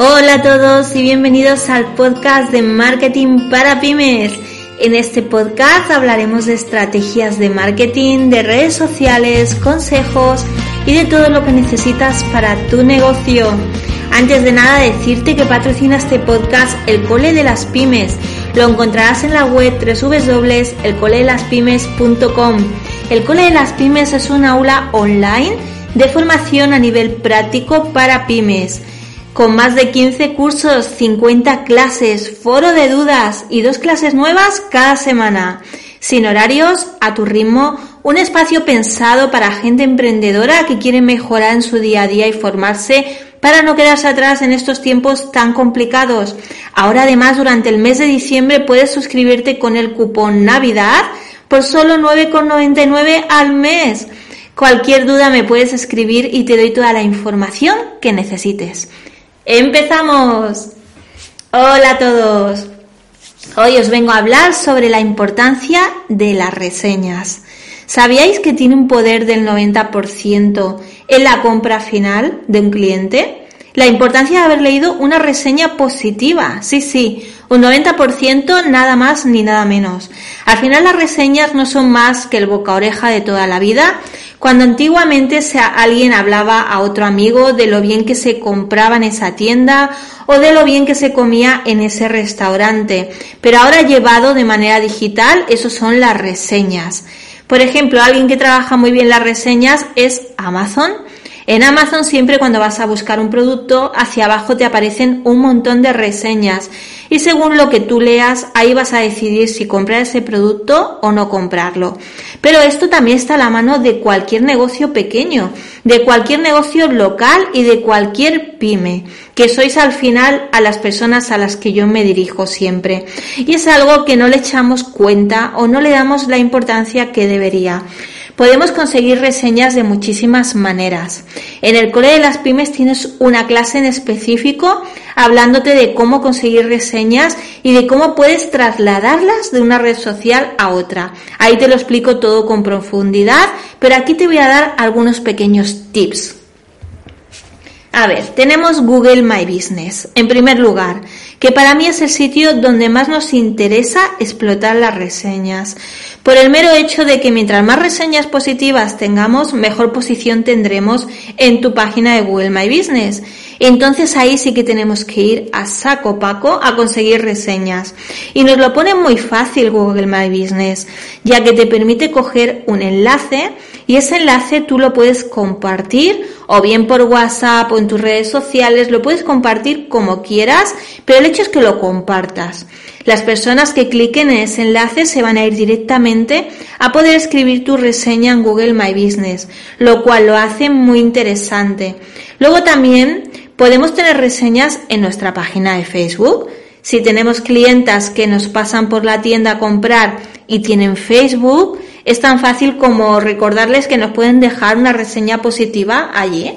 Hola a todos y bienvenidos al podcast de Marketing para Pymes. En este podcast hablaremos de estrategias de marketing, de redes sociales, consejos y de todo lo que necesitas para tu negocio. Antes de nada decirte que patrocina este podcast el Cole de las Pymes. Lo encontrarás en la web www.elcoledelaspymes.com. El Cole de las Pymes es una aula online de formación a nivel práctico para pymes con más de 15 cursos, 50 clases, foro de dudas y dos clases nuevas cada semana. Sin horarios, a tu ritmo, un espacio pensado para gente emprendedora que quiere mejorar en su día a día y formarse para no quedarse atrás en estos tiempos tan complicados. Ahora además durante el mes de diciembre puedes suscribirte con el cupón Navidad por solo 9,99 al mes. Cualquier duda me puedes escribir y te doy toda la información que necesites. ¡Empezamos! Hola a todos. Hoy os vengo a hablar sobre la importancia de las reseñas. ¿Sabíais que tiene un poder del 90% en la compra final de un cliente? La importancia de haber leído una reseña positiva. Sí, sí, un 90% nada más ni nada menos. Al final las reseñas no son más que el boca oreja de toda la vida. Cuando antiguamente alguien hablaba a otro amigo de lo bien que se compraba en esa tienda o de lo bien que se comía en ese restaurante. Pero ahora llevado de manera digital, eso son las reseñas. Por ejemplo, alguien que trabaja muy bien las reseñas es Amazon. En Amazon siempre cuando vas a buscar un producto, hacia abajo te aparecen un montón de reseñas y según lo que tú leas, ahí vas a decidir si comprar ese producto o no comprarlo. Pero esto también está a la mano de cualquier negocio pequeño, de cualquier negocio local y de cualquier pyme, que sois al final a las personas a las que yo me dirijo siempre. Y es algo que no le echamos cuenta o no le damos la importancia que debería. Podemos conseguir reseñas de muchísimas maneras. En el Cole de las Pymes tienes una clase en específico hablándote de cómo conseguir reseñas y de cómo puedes trasladarlas de una red social a otra. Ahí te lo explico todo con profundidad, pero aquí te voy a dar algunos pequeños tips. A ver, tenemos Google My Business. En primer lugar, que para mí es el sitio donde más nos interesa explotar las reseñas por el mero hecho de que mientras más reseñas positivas tengamos, mejor posición tendremos en tu página de Google My Business. Entonces ahí sí que tenemos que ir a saco paco a conseguir reseñas. Y nos lo pone muy fácil Google My Business, ya que te permite coger un enlace y ese enlace tú lo puedes compartir o bien por WhatsApp o en tus redes sociales, lo puedes compartir como quieras, pero el hecho es que lo compartas. Las personas que cliquen en ese enlace se van a ir directamente a poder escribir tu reseña en Google My Business, lo cual lo hace muy interesante. Luego también podemos tener reseñas en nuestra página de Facebook. Si tenemos clientas que nos pasan por la tienda a comprar y tienen Facebook, es tan fácil como recordarles que nos pueden dejar una reseña positiva allí.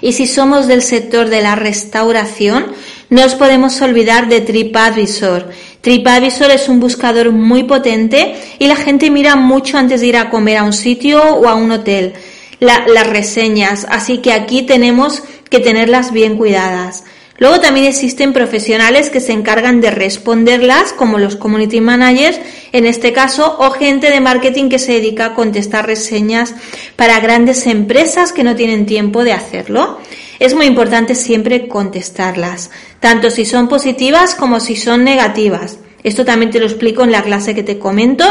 Y si somos del sector de la restauración, no os podemos olvidar de TripAdvisor. TripAdvisor es un buscador muy potente y la gente mira mucho antes de ir a comer a un sitio o a un hotel las reseñas, así que aquí tenemos que tenerlas bien cuidadas. Luego también existen profesionales que se encargan de responderlas, como los community managers, en este caso, o gente de marketing que se dedica a contestar reseñas para grandes empresas que no tienen tiempo de hacerlo. Es muy importante siempre contestarlas, tanto si son positivas como si son negativas. Esto también te lo explico en la clase que te comento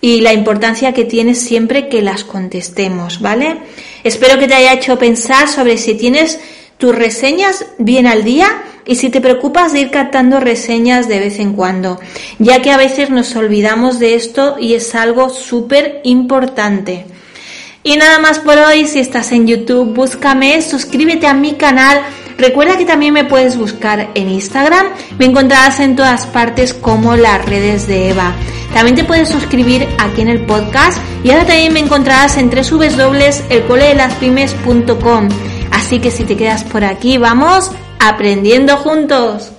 y la importancia que tiene siempre que las contestemos, ¿vale? Espero que te haya hecho pensar sobre si tienes tus reseñas bien al día y si te preocupas de ir captando reseñas de vez en cuando, ya que a veces nos olvidamos de esto y es algo súper importante. Y nada más por hoy, si estás en YouTube, búscame, suscríbete a mi canal. Recuerda que también me puedes buscar en Instagram, me encontrarás en todas partes como las redes de Eva. También te puedes suscribir aquí en el podcast y ahora también me encontrarás en www.elcoledelaspymes.com. Así que si te quedas por aquí, vamos aprendiendo juntos.